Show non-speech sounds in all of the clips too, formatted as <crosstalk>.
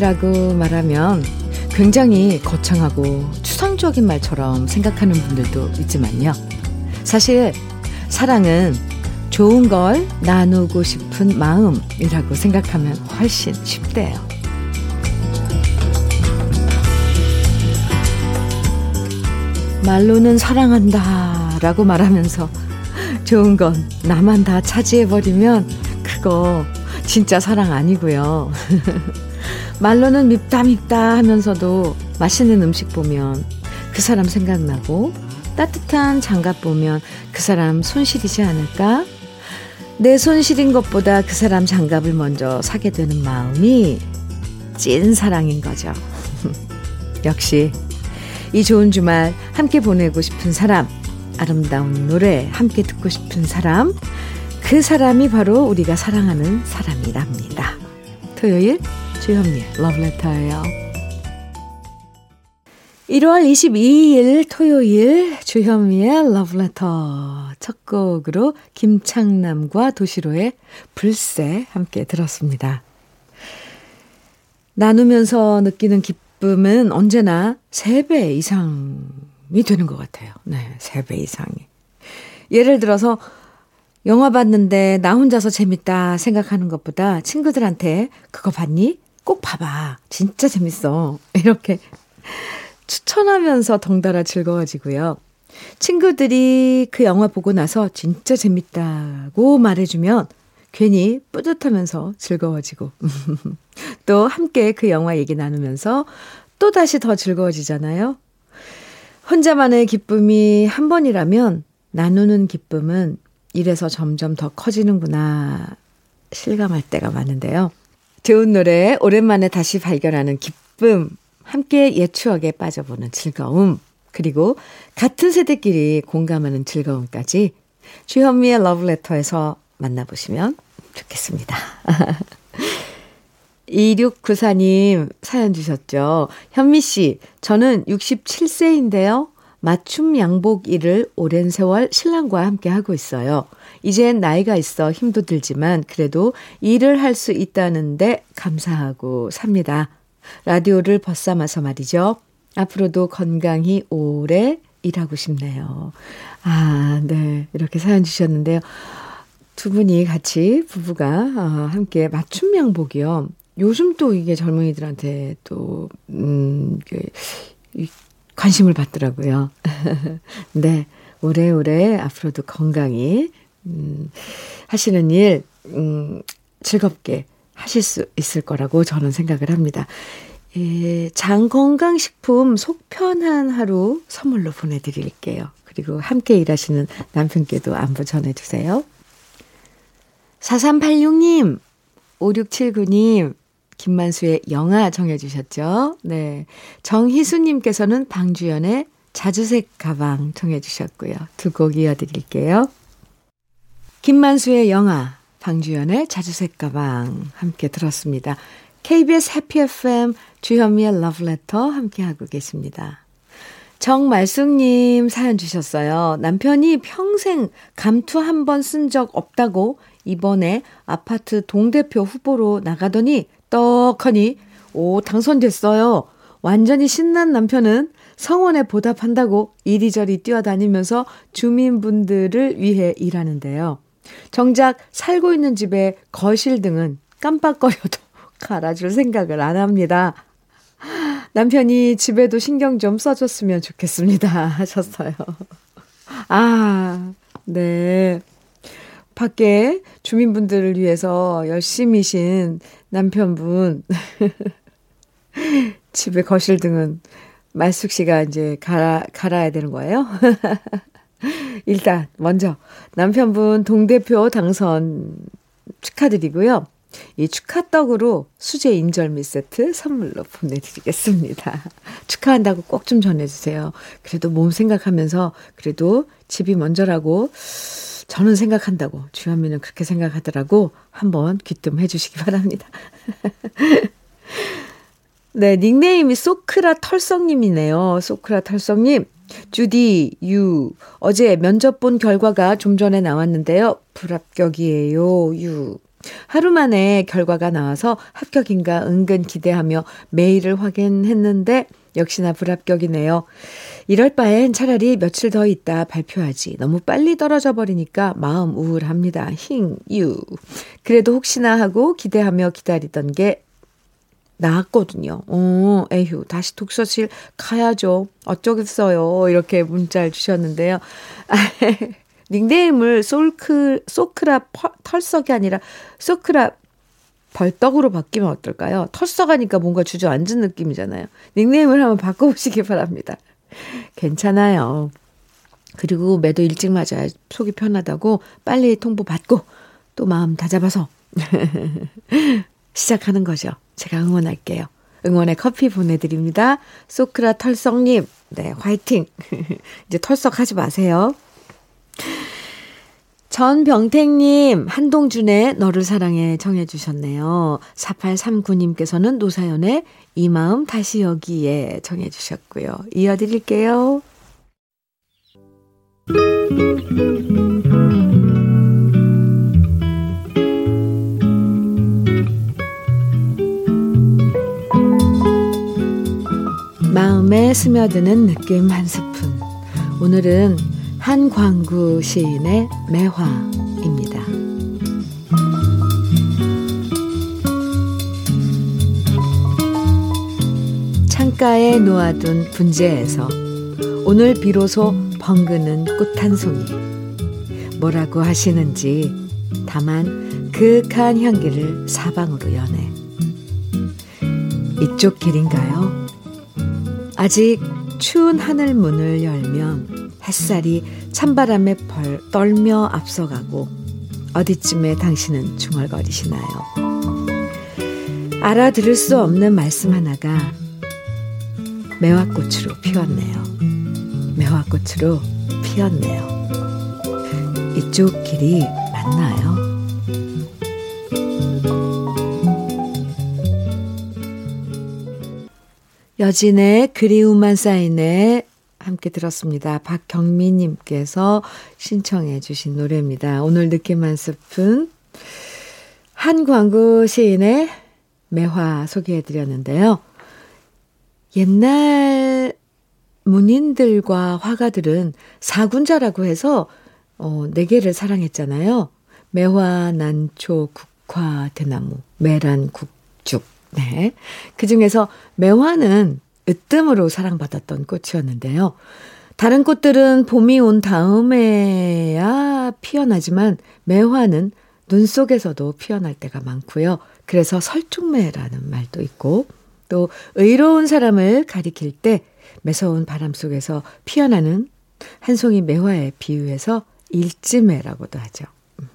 사랑이라고 말하면 굉장히 거창하고 추상적인 말처럼 생각하는 분들도 있지만요. 사실 사랑은 좋은 걸 나누고 싶은 마음이라고 생각하면 훨씬 쉽대요. 말로는 사랑한다 라고 말하면서 좋은 건 나만 다 차지해버리면 그거 진짜 사랑 아니고요. <laughs> 말로는 밉다 밉다 하면서도 맛있는 음식 보면 그 사람 생각나고 따뜻한 장갑 보면 그 사람 손실이지 않을까? 내 손실인 것보다 그 사람 장갑을 먼저 사게 되는 마음이 찐 사랑인 거죠. <laughs> 역시 이 좋은 주말 함께 보내고 싶은 사람, 아름다운 노래 함께 듣고 싶은 사람, 그 사람이 바로 우리가 사랑하는 사람이랍니다. 토요일 주현미의 러브레터예요. 1월 22일 토요일 주현미의 러브레터 첫 곡으로 김창남과 도시로의 불새 함께 들었습니다. 나누면서 느끼는 기쁨은 언제나 3배 이상이 되는 것 같아요. 네, 3배 이상이. 예를 들어서 영화 봤는데 나 혼자서 재밌다 생각하는 것보다 친구들한테 그거 봤니? 꼭 봐봐. 진짜 재밌어. <laughs> 이렇게 추천하면서 덩달아 즐거워지고요. 친구들이 그 영화 보고 나서 진짜 재밌다고 말해주면 괜히 뿌듯하면서 즐거워지고 <laughs> 또 함께 그 영화 얘기 나누면서 또 다시 더 즐거워지잖아요. 혼자만의 기쁨이 한 번이라면 나누는 기쁨은 이래서 점점 더 커지는구나 실감할 때가 많은데요. 좋은 노래 오랜만에 다시 발견하는 기쁨, 함께 옛 추억에 빠져보는 즐거움, 그리고 같은 세대끼리 공감하는 즐거움까지 주현미의 러브레터에서 만나보시면 좋겠습니다. <laughs> 2694님 사연 주셨죠. 현미 씨, 저는 67세인데요. 맞춤 양복 일을 오랜 세월 신랑과 함께 하고 있어요. 이젠 나이가 있어 힘도 들지만 그래도 일을 할 수 있다는데 감사하고 삽니다. 라디오를 벗삼아서 말이죠. 앞으로도 건강히 오래 일하고 싶네요. 아, 네. 이렇게 사연 주셨는데요. 두 분이 같이 부부가 어, 함께 맞춤 양복이요. 요즘 또 이게 젊은이들한테 또, 음, 그, 관심을 받더라고요. <laughs> 네. 오래오래 앞으로도 건강히, 음, 하시는 일, 음, 즐겁게 하실 수 있을 거라고 저는 생각을 합니다. 예, 장건강식품 속 편한 하루 선물로 보내드릴게요. 그리고 함께 일하시는 남편께도 안부 전해주세요. 4386님, 5679님, 김만수의 영화 정해주셨죠? 네. 정희수님께서는 방주연의 자주색 가방 정해주셨고요. 두 곡 이어드릴게요. 김만수의 영화, 방주연의 자주색 가방 함께 들었습니다. KBS 해피 FM 주현미의 러브레터 함께하고 계십니다. 정말숙님 사연 주셨어요. 남편이 평생 감투 한 번 쓴 적 없다고 이번에 아파트 동대표 후보로 나가더니 떡하니 오 당선됐어요. 완전히 신난 남편은 성원에 보답한다고 이리저리 뛰어다니면서 주민분들을 위해 일하는데요. 정작 살고 있는 집의 거실 등은 깜빡거려도 <laughs> 갈아줄 생각을 안 합니다. 남편이 집에도 신경 좀 써줬으면 좋겠습니다. <laughs> 하셨어요. 아, 네. 밖에 주민분들을 위해서 열심히신 남편분. <laughs> 집에 거실 등은 말숙 씨가 이제 갈아, 갈아야 되는 거예요? <laughs> 일단, 먼저, 남편분 동대표 당선 축하드리고요. 이 축하떡으로 수제 인절미 세트 선물로 보내드리겠습니다. <laughs> 축하한다고 꼭 좀 전해주세요. 그래도 몸 생각하면서, 그래도 집이 먼저라고 저는 생각한다고 주현미는 그렇게 생각하더라고 한번 귀뜸해 주시기 바랍니다. <laughs> 네, 닉네임이 소크라 털썩님이네요. 소크라 털썩님. 주디, 유. 어제 면접 본 결과가 좀 전에 나왔는데요. 불합격이에요, 유. 하루 만에 결과가 나와서 합격인가 은근 기대하며 메일을 확인했는데 역시나 불합격이네요. 이럴 바엔 차라리 며칠 더 있다 발표하지. 너무 빨리 떨어져 버리니까 마음 우울합니다. 힝, 유. 그래도 혹시나 하고 기대하며 기다리던 게 나왔거든요. 어, 에휴, 다시 독서실 가야죠. 어쩌겠어요. 이렇게 문자를 주셨는데요. <laughs> 닉네임을 솔크, 소크라 털썩이 아니라 소크라 벌떡으로 바뀌면 어떨까요? 털썩하니까 뭔가 주저앉은 느낌이잖아요. 닉네임을 한번 바꿔보시기 바랍니다. 괜찮아요. 그리고 매도 일찍 맞아야 속이 편하다고 빨리 통보 받고 또 마음 다잡아서 <laughs> 시작하는 거죠. 제가 응원할게요. 응원의 커피 보내드립니다. 소크라 털썩님, 네, 화이팅! <laughs> 이제 털썩하지 마세요. 전병택님, 한동준의 너를 사랑해 정해 주셨네요. 4839님께서는 노사연의 이 마음 다시 여기에 정해 주셨고요. 이어드릴게요. 마음에 스며드는 느낌 한 스푼. 오늘은 한광구 시인의 매화입니다. 창가에 놓아둔 분재에서 오늘 비로소 벙그는 꽃 한 송이. 뭐라고 하시는지 다만 그윽한 향기를 사방으로 연해. 이쪽 길인가요? 아직 추운 하늘 문을 열면 햇살이 찬바람에 벌 떨며 앞서가고 어디쯤에 당신은 중얼거리시나요? 알아들을 수 없는 말씀 하나가 매화꽃으로 피었네요. 매화꽃으로 피었네요. 이쪽 길이 맞나요? 여진의 그리움만 쌓이네 함께 들었습니다. 박경민님께서 신청해 주신 노래입니다. 오늘 느낌 한 스푼 한 광구 시인의 매화 소개해 드렸는데요. 옛날 문인들과 화가들은 사군자라고 해서 어, 네 개를 사랑했잖아요. 매화, 난초, 국화, 대나무, 매란, 국죽. 네. 그 중에서 매화는 으뜸으로 사랑받았던 꽃이었는데요. 다른 꽃들은 봄이 온 다음에야 피어나지만 매화는 눈 속에서도 피어날 때가 많고요. 그래서 설중매라는 말도 있고 또 의로운 사람을 가리킬 때 매서운 바람 속에서 피어나는 한 송이 매화에 비유해서 일지매라고도 하죠. 음.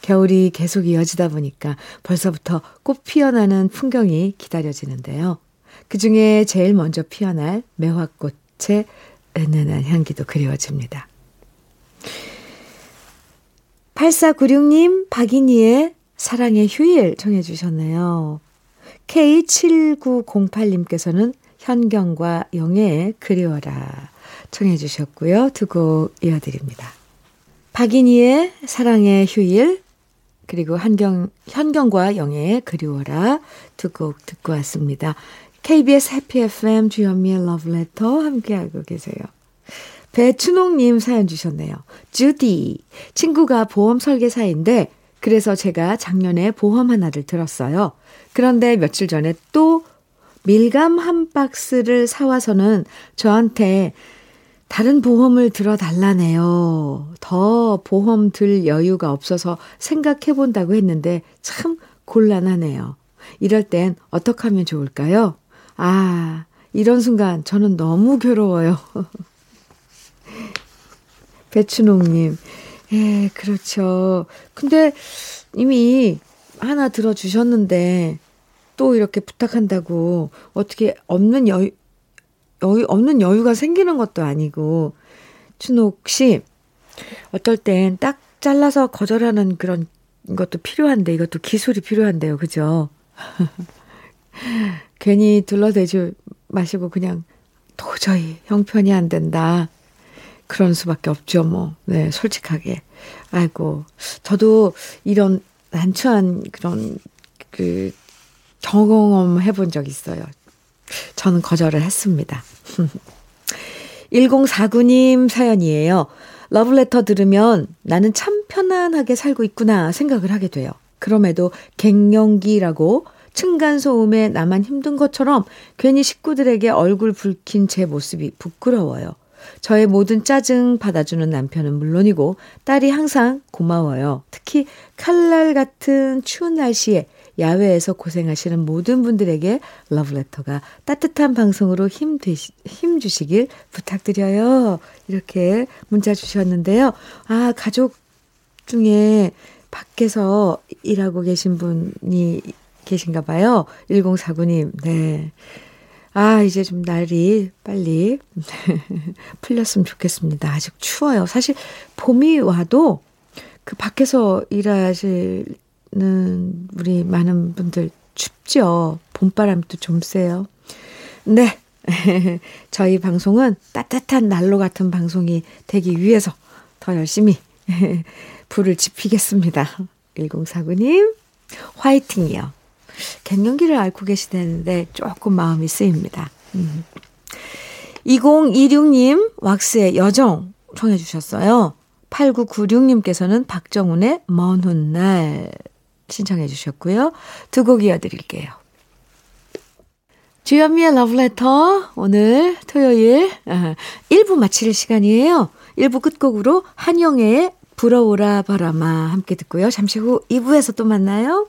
겨울이 계속 이어지다 보니까 벌써부터 꽃 피어나는 풍경이 기다려지는데요. 그 중에 제일 먼저 피어날 매화꽃의 은은한 향기도 그리워집니다. 8496님, 박인희의 사랑의 휴일 청해 주셨네요. K7908님께서는 현경과 영애의 그리워라 청해 주셨고요. 두 곡 이어드립니다. 박인희의 사랑의 휴일, 그리고 한경, 현경과 영애의 그리워라 두 곡 듣고 왔습니다. KBS 해피 FM 주현미의 러브레터 함께하고 계세요. 배춘옥님 사연 주셨네요. 주디. 친구가 보험 설계사인데, 그래서 제가 작년에 보험 하나를 들었어요. 그런데 며칠 전에 또 밀감 한 박스를 사와서는 저한테 다른 보험을 들어달라네요. 더 보험 들 여유가 없어서 생각해 본다고 했는데 참 곤란하네요. 이럴 땐 어떻게 하면 좋을까요? 아, 이런 순간 저는 너무 괴로워요. <laughs> 배춘옥님. 예, 그렇죠. 근데 이미 하나 들어주셨는데 또 이렇게 부탁한다고 어떻게 없는 여유, 여유, 없는 여유가 생기는 것도 아니고, 춘옥 씨, 어떨 땐 딱 잘라서 거절하는 그런 것도 필요한데, 이것도 기술이 필요한데요. 그죠? <laughs> 괜히 둘러대지 마시고 그냥 도저히 형편이 안 된다. 그런 수밖에 없죠, 뭐. 네, 솔직하게. 아이고, 저도 이런 난처한 그런 그 경험 해 본 적 있어요. 저는 거절을 했습니다. <laughs> 1049님 사연이에요. 러브레터 들으면 나는 참 편안하게 살고 있구나 생각을 하게 돼요. 그럼에도 갱년기라고 층간소음에 나만 힘든 것처럼 괜히 식구들에게 얼굴 붉힌 제 모습이 부끄러워요. 저의 모든 짜증 받아주는 남편은 물론이고 딸이 항상 고마워요. 특히 칼날 같은 추운 날씨에 야외에서 고생하시는 모든 분들에게 러브레터가 따뜻한 방송으로 힘, 되시, 힘 주시길 부탁드려요. 이렇게 문자 주셨는데요. 아, 가족 중에 밖에서 일하고 계신 분이 계신가 봐요. 1049님, 네. 아, 이제 좀 날이 빨리 <laughs> 풀렸으면 좋겠습니다. 아직 추워요. 사실 봄이 와도 그 밖에서 일하시는 우리 많은 분들 춥죠. 봄바람도 좀 세요. 네. <laughs> 저희 방송은 따뜻한 난로 같은 방송이 되기 위해서 더 열심히 <laughs> 불을 지피겠습니다. 1049님, 화이팅이요. 갱년기를 앓고 계시다는데 조금 마음이 쓰입니다. 음. 2026님, 왁스의 여정 청해 주셨어요. 8996님께서는 박정훈의 먼 훗날 신청해 주셨고요. 두 곡 이어드릴게요. 주현미의 러브레터 오늘 토요일 1부 아, 마칠 시간이에요. 1부 끝곡으로 한영애의 불어오라 바람아 함께 듣고요. 잠시 후 2부에서 또 만나요.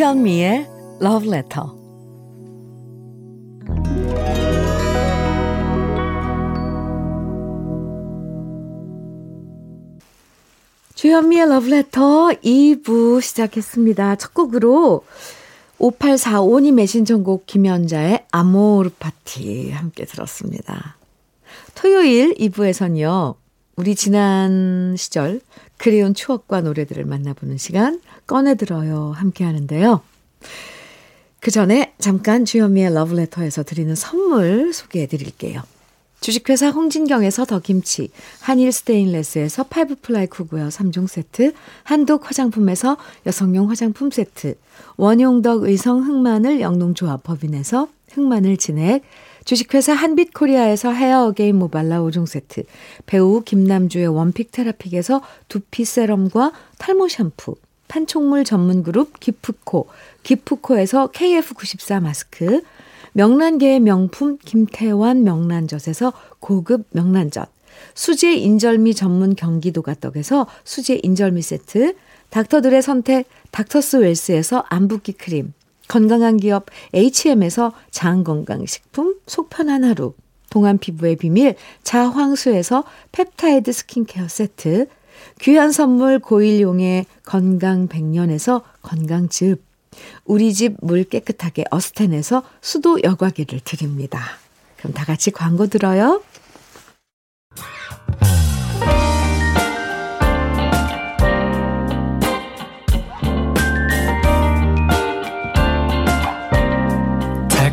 주현미의 Love Letter 주현미의 러브레터 2부 시작했습니다. 첫 곡으로 5845님의 신청곡 김연자의 아모르 파티 함께 들었습니다. 토요일 2부에선요. 우리 지난 시절 그리운 추억과 노래들을 만나보는 시간 꺼내들어요 함께 하는데요. 그 전에 잠깐 주현미의 러브레터에서 드리는 선물 소개해 드릴게요. 주식회사 홍진경에서 더김치, 한일 스테인레스에서 파이브 플라이 쿠고요 3종 세트, 한독 화장품에서 여성용 화장품 세트, 원용덕 의성 흑마늘 영농조합 법인에서 흑마늘 진액, 주식회사 한빛코리아에서 헤어 어게인 모발라 5종 세트, 배우 김남주의 원픽 테라픽에서 두피 세럼과 탈모 샴푸, 판촉물 전문 그룹 기프코, 기프코에서 KF94 마스크, 명란계의 명품 김태환 명란젓에서 고급 명란젓, 수제 인절미 전문 경기도가 떡에서 수제 인절미 세트, 닥터들의 선택 닥터스 웰스에서 안붓기 크림, 건강한 기업 H&M에서 장건강식품 속편한 하루, 동안 피부의 비밀 자황수에서 펩타이드 스킨케어 세트, 귀한 선물 고일용의 건강 백년에서 건강즙, 우리 집 물 깨끗하게 어스텐에서 수도 여과기를 드립니다. 그럼 다 같이 광고 들어요.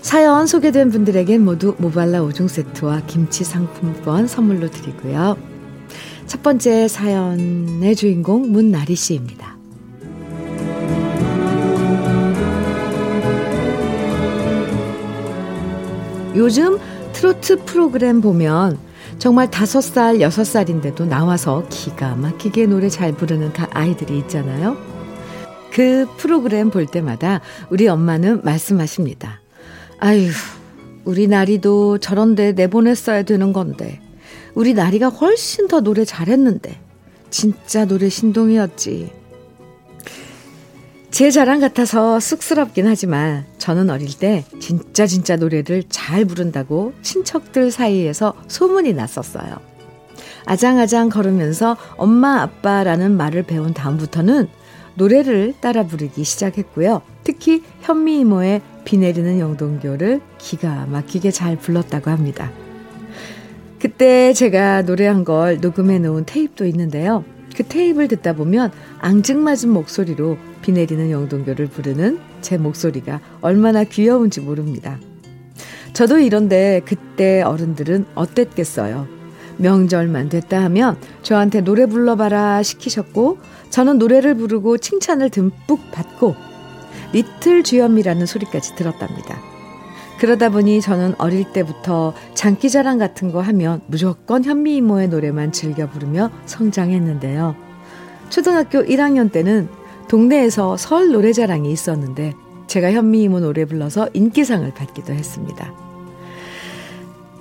사연 소개된 분들에겐 모두 모발라 5종 세트와 김치 상품권 선물로 드리고요. 첫 번째 사연의 주인공 문나리 씨입니다. 요즘 트로트 프로그램 보면 정말 다섯 살, 여섯 살인데도 나와서 기가 막히게 노래 잘 부르는 아이들이 있잖아요. 그 프로그램 볼 때마다 우리 엄마는 말씀하십니다. 아유, 우리 나리도 저런데 내보냈어야 되는 건데. 우리 나리가 훨씬 더 노래 잘했는데. 진짜 노래 신동이었지. 제 자랑 같아서 쑥스럽긴 하지만 저는 어릴 때 진짜 진짜 노래를 잘 부른다고 친척들 사이에서 소문이 났었어요. 아장아장 걸으면서 엄마 아빠라는 말을 배운 다음부터는 노래를 따라 부르기 시작했고요. 특히 현미 이모의 비 내리는 영동교를 기가 막히게 잘 불렀다고 합니다. 그때 제가 노래한 걸 녹음해 놓은 테이프도 있는데요. 그 테이프를 듣다 보면 앙증맞은 목소리로 비 내리는 영동교를 부르는 제 목소리가 얼마나 귀여운지 모릅니다. 저도 이런데 그때 어른들은 어땠겠어요. 명절만 됐다 하면 저한테 노래 불러봐라 시키셨고 저는 노래를 부르고 칭찬을 듬뿍 받고 리틀 주현미라는 소리까지 들었답니다. 그러다 보니 저는 어릴 때부터 장기자랑 같은 거 하면 무조건 현미 이모의 노래만 즐겨 부르며 성장했는데요. 초등학교 1학년 때는 동네에서 설 노래자랑이 있었는데 제가 현미 이모 노래 불러서 인기상을 받기도 했습니다.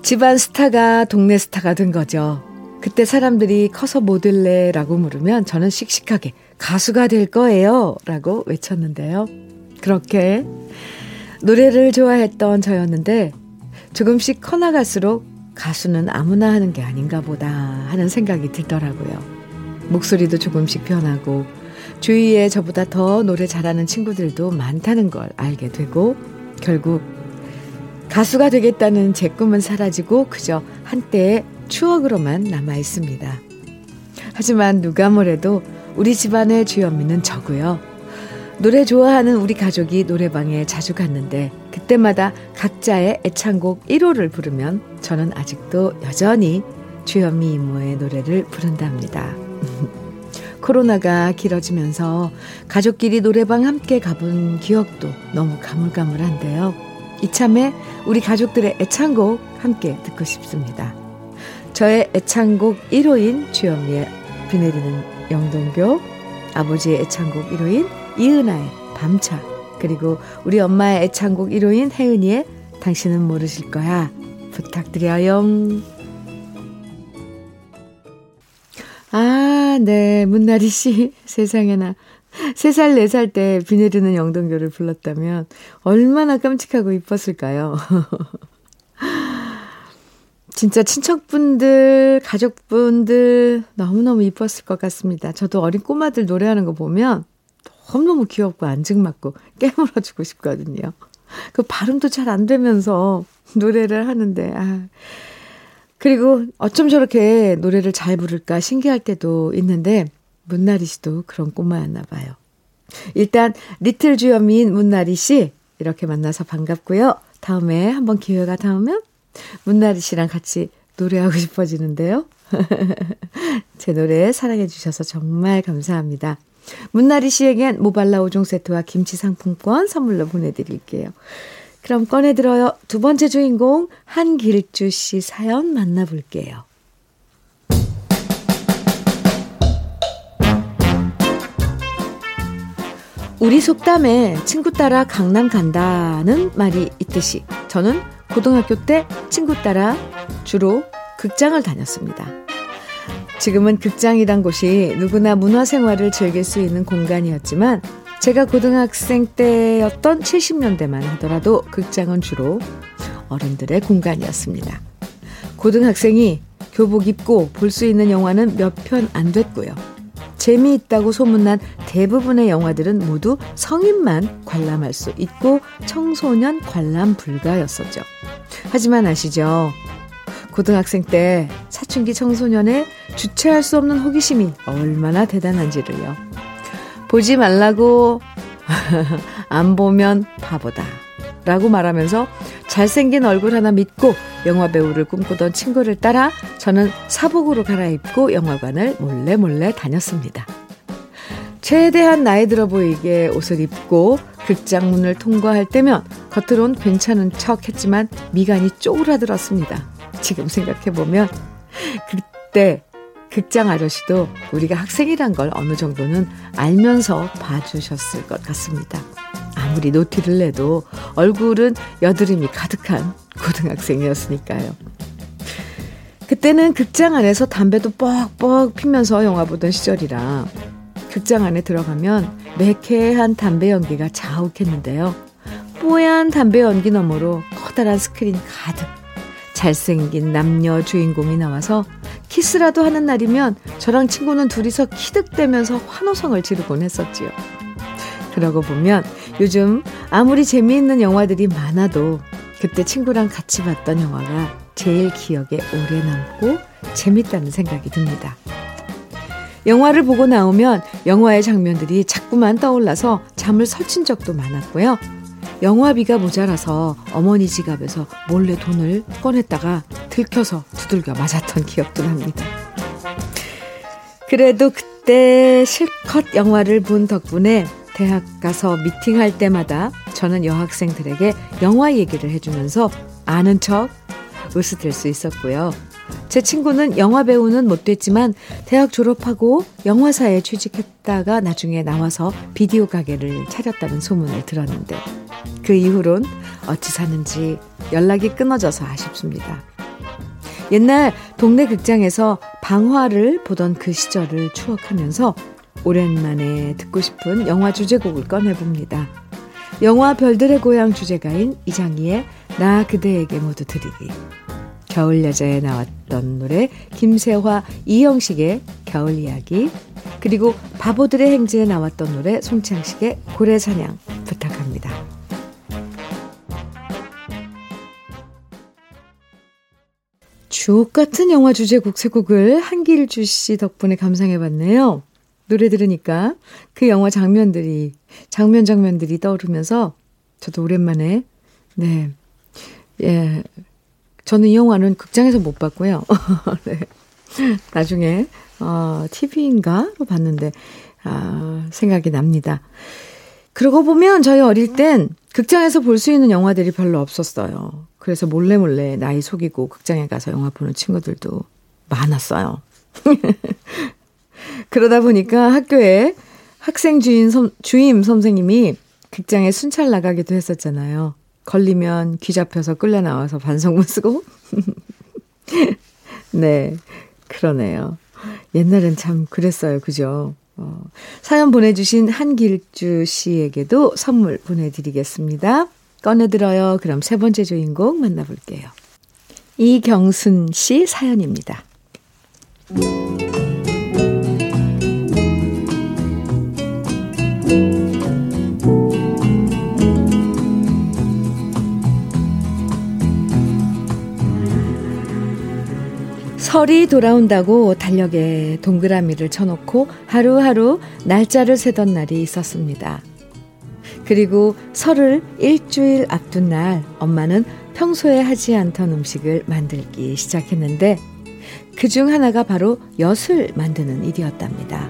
집안 스타가 동네 스타가 된 거죠. 그때 사람들이 커서 뭐 될래? 라고 물으면 저는 씩씩하게 가수가 될 거예요. 라고 외쳤는데요. 그렇게 노래를 좋아했던 저였는데 조금씩 커나갈수록 가수는 아무나 하는 게 아닌가 보다 하는 생각이 들더라고요. 목소리도 조금씩 변하고 주위에 저보다 더 노래 잘하는 친구들도 많다는 걸 알게 되고 결국 가수가 되겠다는 제 꿈은 사라지고 그저 한때의 추억으로만 남아 있습니다. 하지만 누가 뭐래도 우리 집안의 주현미는 저고요. 노래 좋아하는 우리 가족이 노래방에 자주 갔는데 그때마다 각자의 애창곡 1호를 부르면 저는 아직도 여전히 주현미 이모의 노래를 부른답니다. <laughs> 코로나가 길어지면서 가족끼리 노래방 함께 가본 기억도 너무 가물가물한데요. 이참에 우리 가족들의 애창곡 함께 듣고 싶습니다. 저의 애창곡 1호인 주현미의 비 내리는 영동교, 아버지의 애창곡 1호인 이은아의 밤차, 그리고 우리 엄마의 애창곡 1호인 혜은이의 당신은 모르실 거야. 부탁드려요. 아, 네. 문나리 씨. <laughs> 세상에나. 3살, 4살 때 비 내리는 영동교를 불렀다면 얼마나 깜찍하고 이뻤을까요? <laughs> 진짜 친척분들, 가족분들 너무너무 이뻤을 것 같습니다. 저도 어린 꼬마들 노래하는 거 보면 너무너무 귀엽고 안증맞고 깨물어주고 싶거든요. 그 발음도 잘 안 되면서 노래를 하는데, 아. 그리고 어쩜 저렇게 노래를 잘 부를까 신기할 때도 있는데, 문나리 씨도 그런 꼬마였나 봐요. 일단, 리틀 주현미인 문나리 씨, 이렇게 만나서 반갑고요. 다음에 한번 기회가 닿으면 문나리 씨랑 같이 노래하고 싶어지는데요. <laughs> 제 노래 사랑해 주셔서 정말 감사합니다. 문나리 씨에겐 모발라 5종 세트와 김치 상품권 선물로 보내드릴게요. 그럼 꺼내들어요. 두 번째 주인공 한길주 씨 사연 만나볼게요. 우리 속담에 친구 따라 강남 간다는 말이 있듯이 저는 고등학교 때 친구 따라 주로 극장을 다녔습니다. 지금은 극장이란 곳이 누구나 문화생활을 즐길 수 있는 공간이었지만 제가 고등학생 때였던 70년대만 하더라도 극장은 주로 어른들의 공간이었습니다. 고등학생이 교복 입고 볼 수 있는 영화는 몇 편 안 됐고요. 재미있다고 소문난 대부분의 영화들은 모두 성인만 관람할 수 있고 청소년 관람 불가였었죠. 하지만 아시죠? 고등학생 때 사춘기 청소년의 주체할 수 없는 호기심이 얼마나 대단한지를요. 보지 말라고 <laughs> 안 보면 바보다. 라고 말하면서 잘생긴 얼굴 하나 믿고 영화 배우를 꿈꾸던 친구를 따라 저는 사복으로 갈아입고 영화관을 몰래 몰래 다녔습니다. 최대한 나이 들어 보이게 옷을 입고 극장 문을 통과할 때면 겉으론 괜찮은 척 했지만 미간이 쪼그라들었습니다. 지금 생각해보면 그때 극장 아저씨도 우리가 학생이란 걸 어느 정도는 알면서 봐주셨을 것 같습니다. 아무리 노티를 내도 얼굴은 여드름이 가득한 고등학생이었으니까요. 그때는 극장 안에서 담배도 뻑뻑 피면서 영화 보던 시절이라 극장 안에 들어가면 매캐한 담배 연기가 자욱했는데요. 뽀얀 담배 연기 너머로 커다란 스크린 가득 잘생긴 남녀 주인공이 나와서 키스라도 하는 날이면 저랑 친구는 둘이서 키득대면서 환호성을 지르곤 했었지요. 그러고 보면 요즘 아무리 재미있는 영화들이 많아도 그때 친구랑 같이 봤던 영화가 제일 기억에 오래 남고 재밌다는 생각이 듭니다. 영화를 보고 나오면 영화의 장면들이 자꾸만 떠올라서 잠을 설친 적도 많았고요. 영화비가 모자라서 어머니 지갑에서 몰래 돈을 꺼냈다가 들켜서 두들겨 맞았던 기억도 납니다. 그래도 그때 실컷 영화를 본 덕분에 대학 가서 미팅할 때마다 저는 여학생들에게 영화 얘기를 해주면서 아는 척 으스댈 수 있었고요. 제 친구는 영화 배우는 못 됐지만 대학 졸업하고 영화사에 취직했다가 나중에 나와서 비디오 가게를 차렸다는 소문을 들었는데 그 이후론 어찌 사는지 연락이 끊어져서 아쉽습니다. 옛날 동네 극장에서 방화를 보던 그 시절을 추억하면서 오랜만에 듣고 싶은 영화 주제곡을 꺼내봅니다. 영화 별들의 고향 주제가인 이장희의 나 그대에게 모두 드리기. 겨울 여자에 나왔던 노래 김세화 이영식의 겨울 이야기 그리고 바보들의 행지에 나왔던 노래 송창식의 고래 사냥 부탁합니다. 주옥 같은 영화 주제곡 세 곡을 한길주 씨 덕분에 감상해 봤네요. 노래 들으니까 그 영화 장면들이, 장면 장면들이 떠오르면서 저도 오랜만에, 네, 예. 저는 이 영화는 극장에서 못 봤고요. <laughs> 네. 나중에, 어, TV인가로 봤는데, 아, 생각이 납니다. 그러고 보면 저희 어릴 땐 극장에서 볼 수 있는 영화들이 별로 없었어요. 그래서 몰래 몰래 나이 속이고 극장에 가서 영화 보는 친구들도 많았어요. <laughs> 그러다 보니까 학교에 학생 주인 선, 주임 선생님이 극장에 순찰 나가기도 했었잖아요. 걸리면 귀 잡혀서 끌려 나와서 반성문 쓰고. <laughs> 네, 그러네요. 옛날엔 참 그랬어요. 그죠? 어, 사연 보내주신 한길주 씨에게도 선물 보내드리겠습니다. 꺼내들어요. 그럼 세 번째 주인공 만나볼게요. 이경순 씨 사연입니다. 설이 돌아온다고 달력에 동그라미를 쳐놓고 하루하루 날짜를 세던 날이 있었습니다. 그리고 설을 일주일 앞둔 날 엄마는 평소에 하지 않던 음식을 만들기 시작했는데 그 중 하나가 바로 엿을 만드는 일이었답니다.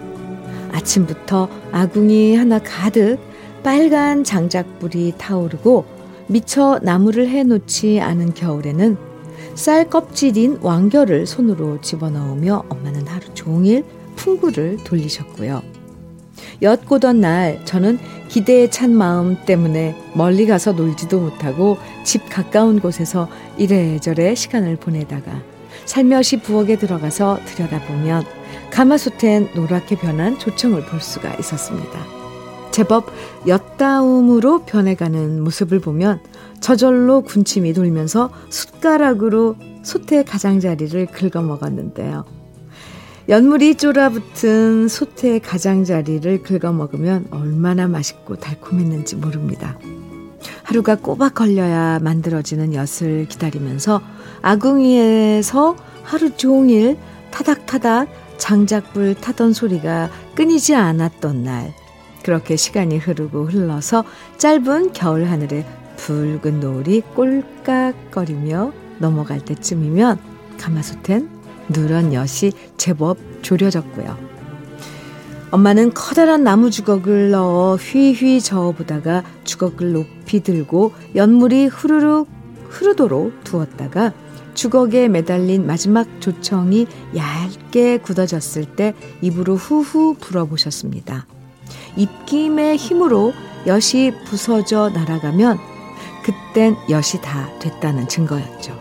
아침부터 아궁이 하나 가득 빨간 장작불이 타오르고 미처 나무를 해놓지 않은 겨울에는 쌀 껍질인 왕겨를 손으로 집어넣으며 엄마는 하루 종일 풍구를 돌리셨고요. 엿고던 날 저는 기대에 찬 마음 때문에 멀리 가서 놀지도 못하고 집 가까운 곳에서 이래저래 시간을 보내다가 살며시 부엌에 들어가서 들여다보면 가마솥엔 노랗게 변한 조청을 볼 수가 있었습니다. 제법 엿다움으로 변해가는 모습을 보면 저절로 군침이 돌면서 숟가락으로 솥의 가장자리를 긁어 먹었는데요. 연물이 쫄아붙은 솥의 가장자리를 긁어 먹으면 얼마나 맛있고 달콤했는지 모릅니다. 하루가 꼬박 걸려야 만들어지는 엿을 기다리면서 아궁이에서 하루 종일 타닥타닥 장작불 타던 소리가 끊이지 않았던 날. 그렇게 시간이 흐르고 흘러서 짧은 겨울 하늘에 붉은 노을이 꼴깍거리며 넘어갈 때쯤이면 가마솥엔 누런 엿이 제법 졸여졌고요. 엄마는 커다란 나무 주걱을 넣어 휘휘 저어보다가 주걱을 높이 들고 연물이 후루룩 흐르도록 두었다가 주걱에 매달린 마지막 조청이 얇게 굳어졌을 때 입으로 후후 불어보셨습니다. 입김의 힘으로 엿이 부서져 날아가면 그땐 엿이 다 됐다는 증거였죠.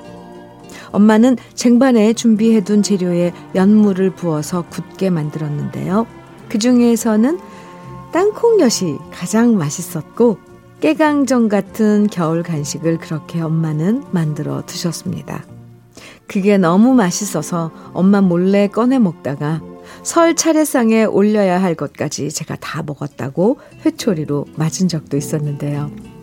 엄마는 쟁반에 준비해둔 재료에 연물을 부어서 굳게 만들었는데요. 그 중에서는 땅콩엿이 가장 맛있었고 깨강정 같은 겨울 간식을 그렇게 엄마는 만들어 드셨습니다. 그게 너무 맛있어서 엄마 몰래 꺼내 먹다가 설 차례상에 올려야 할 것까지 제가 다 먹었다고 회초리로 맞은 적도 있었는데요.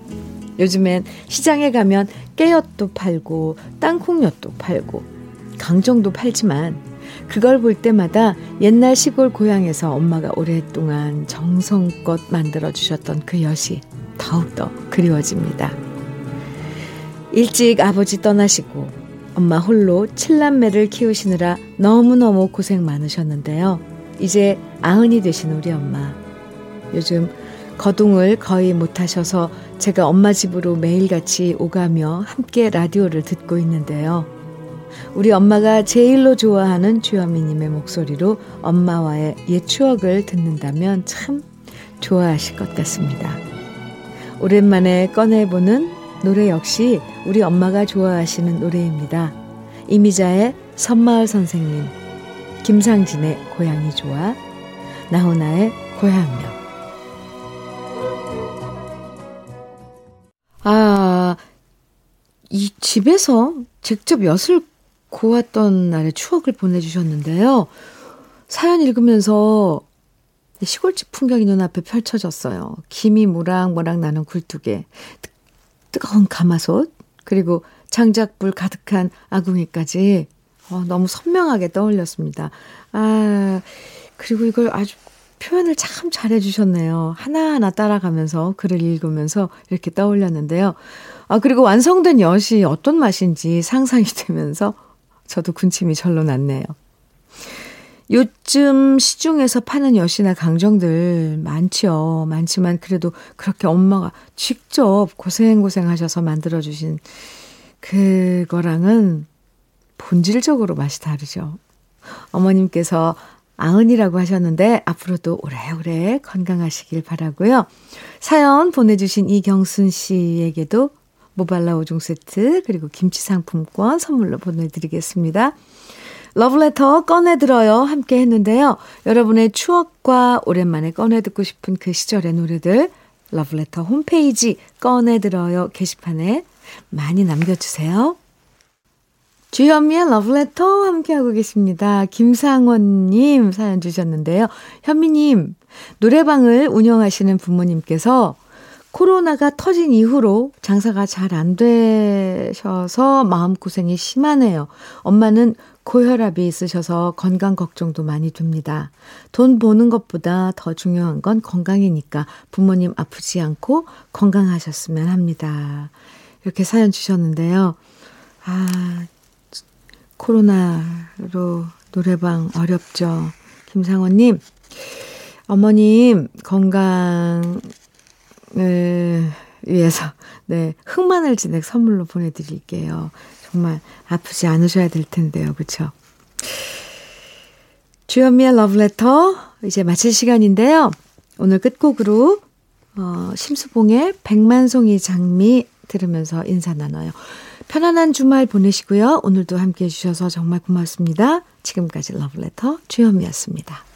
요즘엔 시장에 가면 깨엿도 팔고 땅콩엿도 팔고 강정도 팔지만 그걸 볼 때마다 옛날 시골 고향에서 엄마가 오랫동안 정성껏 만들어 주셨던 그 엿이 더욱더 그리워집니다. 일찍 아버지 떠나시고 엄마 홀로 칠남매를 키우시느라 너무너무 고생 많으셨는데요. 이제 아흔이 되신 우리 엄마. 요즘 거동을 거의 못하셔서 제가 엄마 집으로 매일같이 오가며 함께 라디오를 듣고 있는데요. 우리 엄마가 제일로 좋아하는 주현미님의 목소리로 엄마와의 옛 추억을 듣는다면 참 좋아하실 것 같습니다. 오랜만에 꺼내보는 노래 역시 우리 엄마가 좋아하시는 노래입니다. 이미자의 선마을 선생님, 김상진의 고향이 좋아, 나훈아의 고향명. 이 집에서 직접 엿을 고왔던 날의 추억을 보내주셨는데요. 사연 읽으면서 시골집 풍경이 눈앞에 펼쳐졌어요. 김이 모락모락 나는 굴뚝에 뜨거운 가마솥, 그리고 장작불 가득한 아궁이까지 어, 너무 선명하게 떠올렸습니다. 아, 그리고 이걸 아주 표현을 참 잘해 주셨네요. 하나하나 따라가면서 글을 읽으면서 이렇게 떠올렸는데요. 아, 그리고 완성된 엿이 어떤 맛인지 상상이 <laughs> 되면서 저도 군침이 절로 났네요. 요즘 시중에서 파는 엿이나 강정들 많지요. 많지만 그래도 그렇게 엄마가 직접 고생고생 하셔서 만들어주신 그거랑은 본질적으로 맛이 다르죠. 어머님께서 아흔이라고 하셨는데 앞으로도 오래오래 건강하시길 바라고요. 사연 보내주신 이경순 씨에게도 모발라 5종 세트 그리고 김치 상품권 선물로 보내드리겠습니다. 러브레터 꺼내들어요 함께 했는데요. 여러분의 추억과 오랜만에 꺼내듣고 싶은 그 시절의 노래들 러브레터 홈페이지 꺼내들어요 게시판에 많이 남겨주세요. 주현미의 러브레터 함께하고 계십니다. 김상원님 사연 주셨는데요. 현미님, 노래방을 운영하시는 부모님께서 코로나가 터진 이후로 장사가 잘 안 되셔서 마음고생이 심하네요. 엄마는 고혈압이 있으셔서 건강 걱정도 많이 됩니다. 돈 버는 것보다 더 중요한 건 건강이니까 부모님 아프지 않고 건강하셨으면 합니다. 이렇게 사연 주셨는데요. 아, 코로나로 노래방 어렵죠. 김상원님, 어머님 건강 을 위해서, 네, 흑마늘 진액 선물로 보내드릴게요. 정말 아프지 않으셔야 될 텐데요. 그쵸? 주현미의 러브레터, 이제 마칠 시간인데요. 오늘 끝곡으로, 어, 심수봉의 백만송이 장미 들으면서 인사 나눠요. 편안한 주말 보내시고요. 오늘도 함께 해주셔서 정말 고맙습니다. 지금까지 러브레터 주현미였습니다.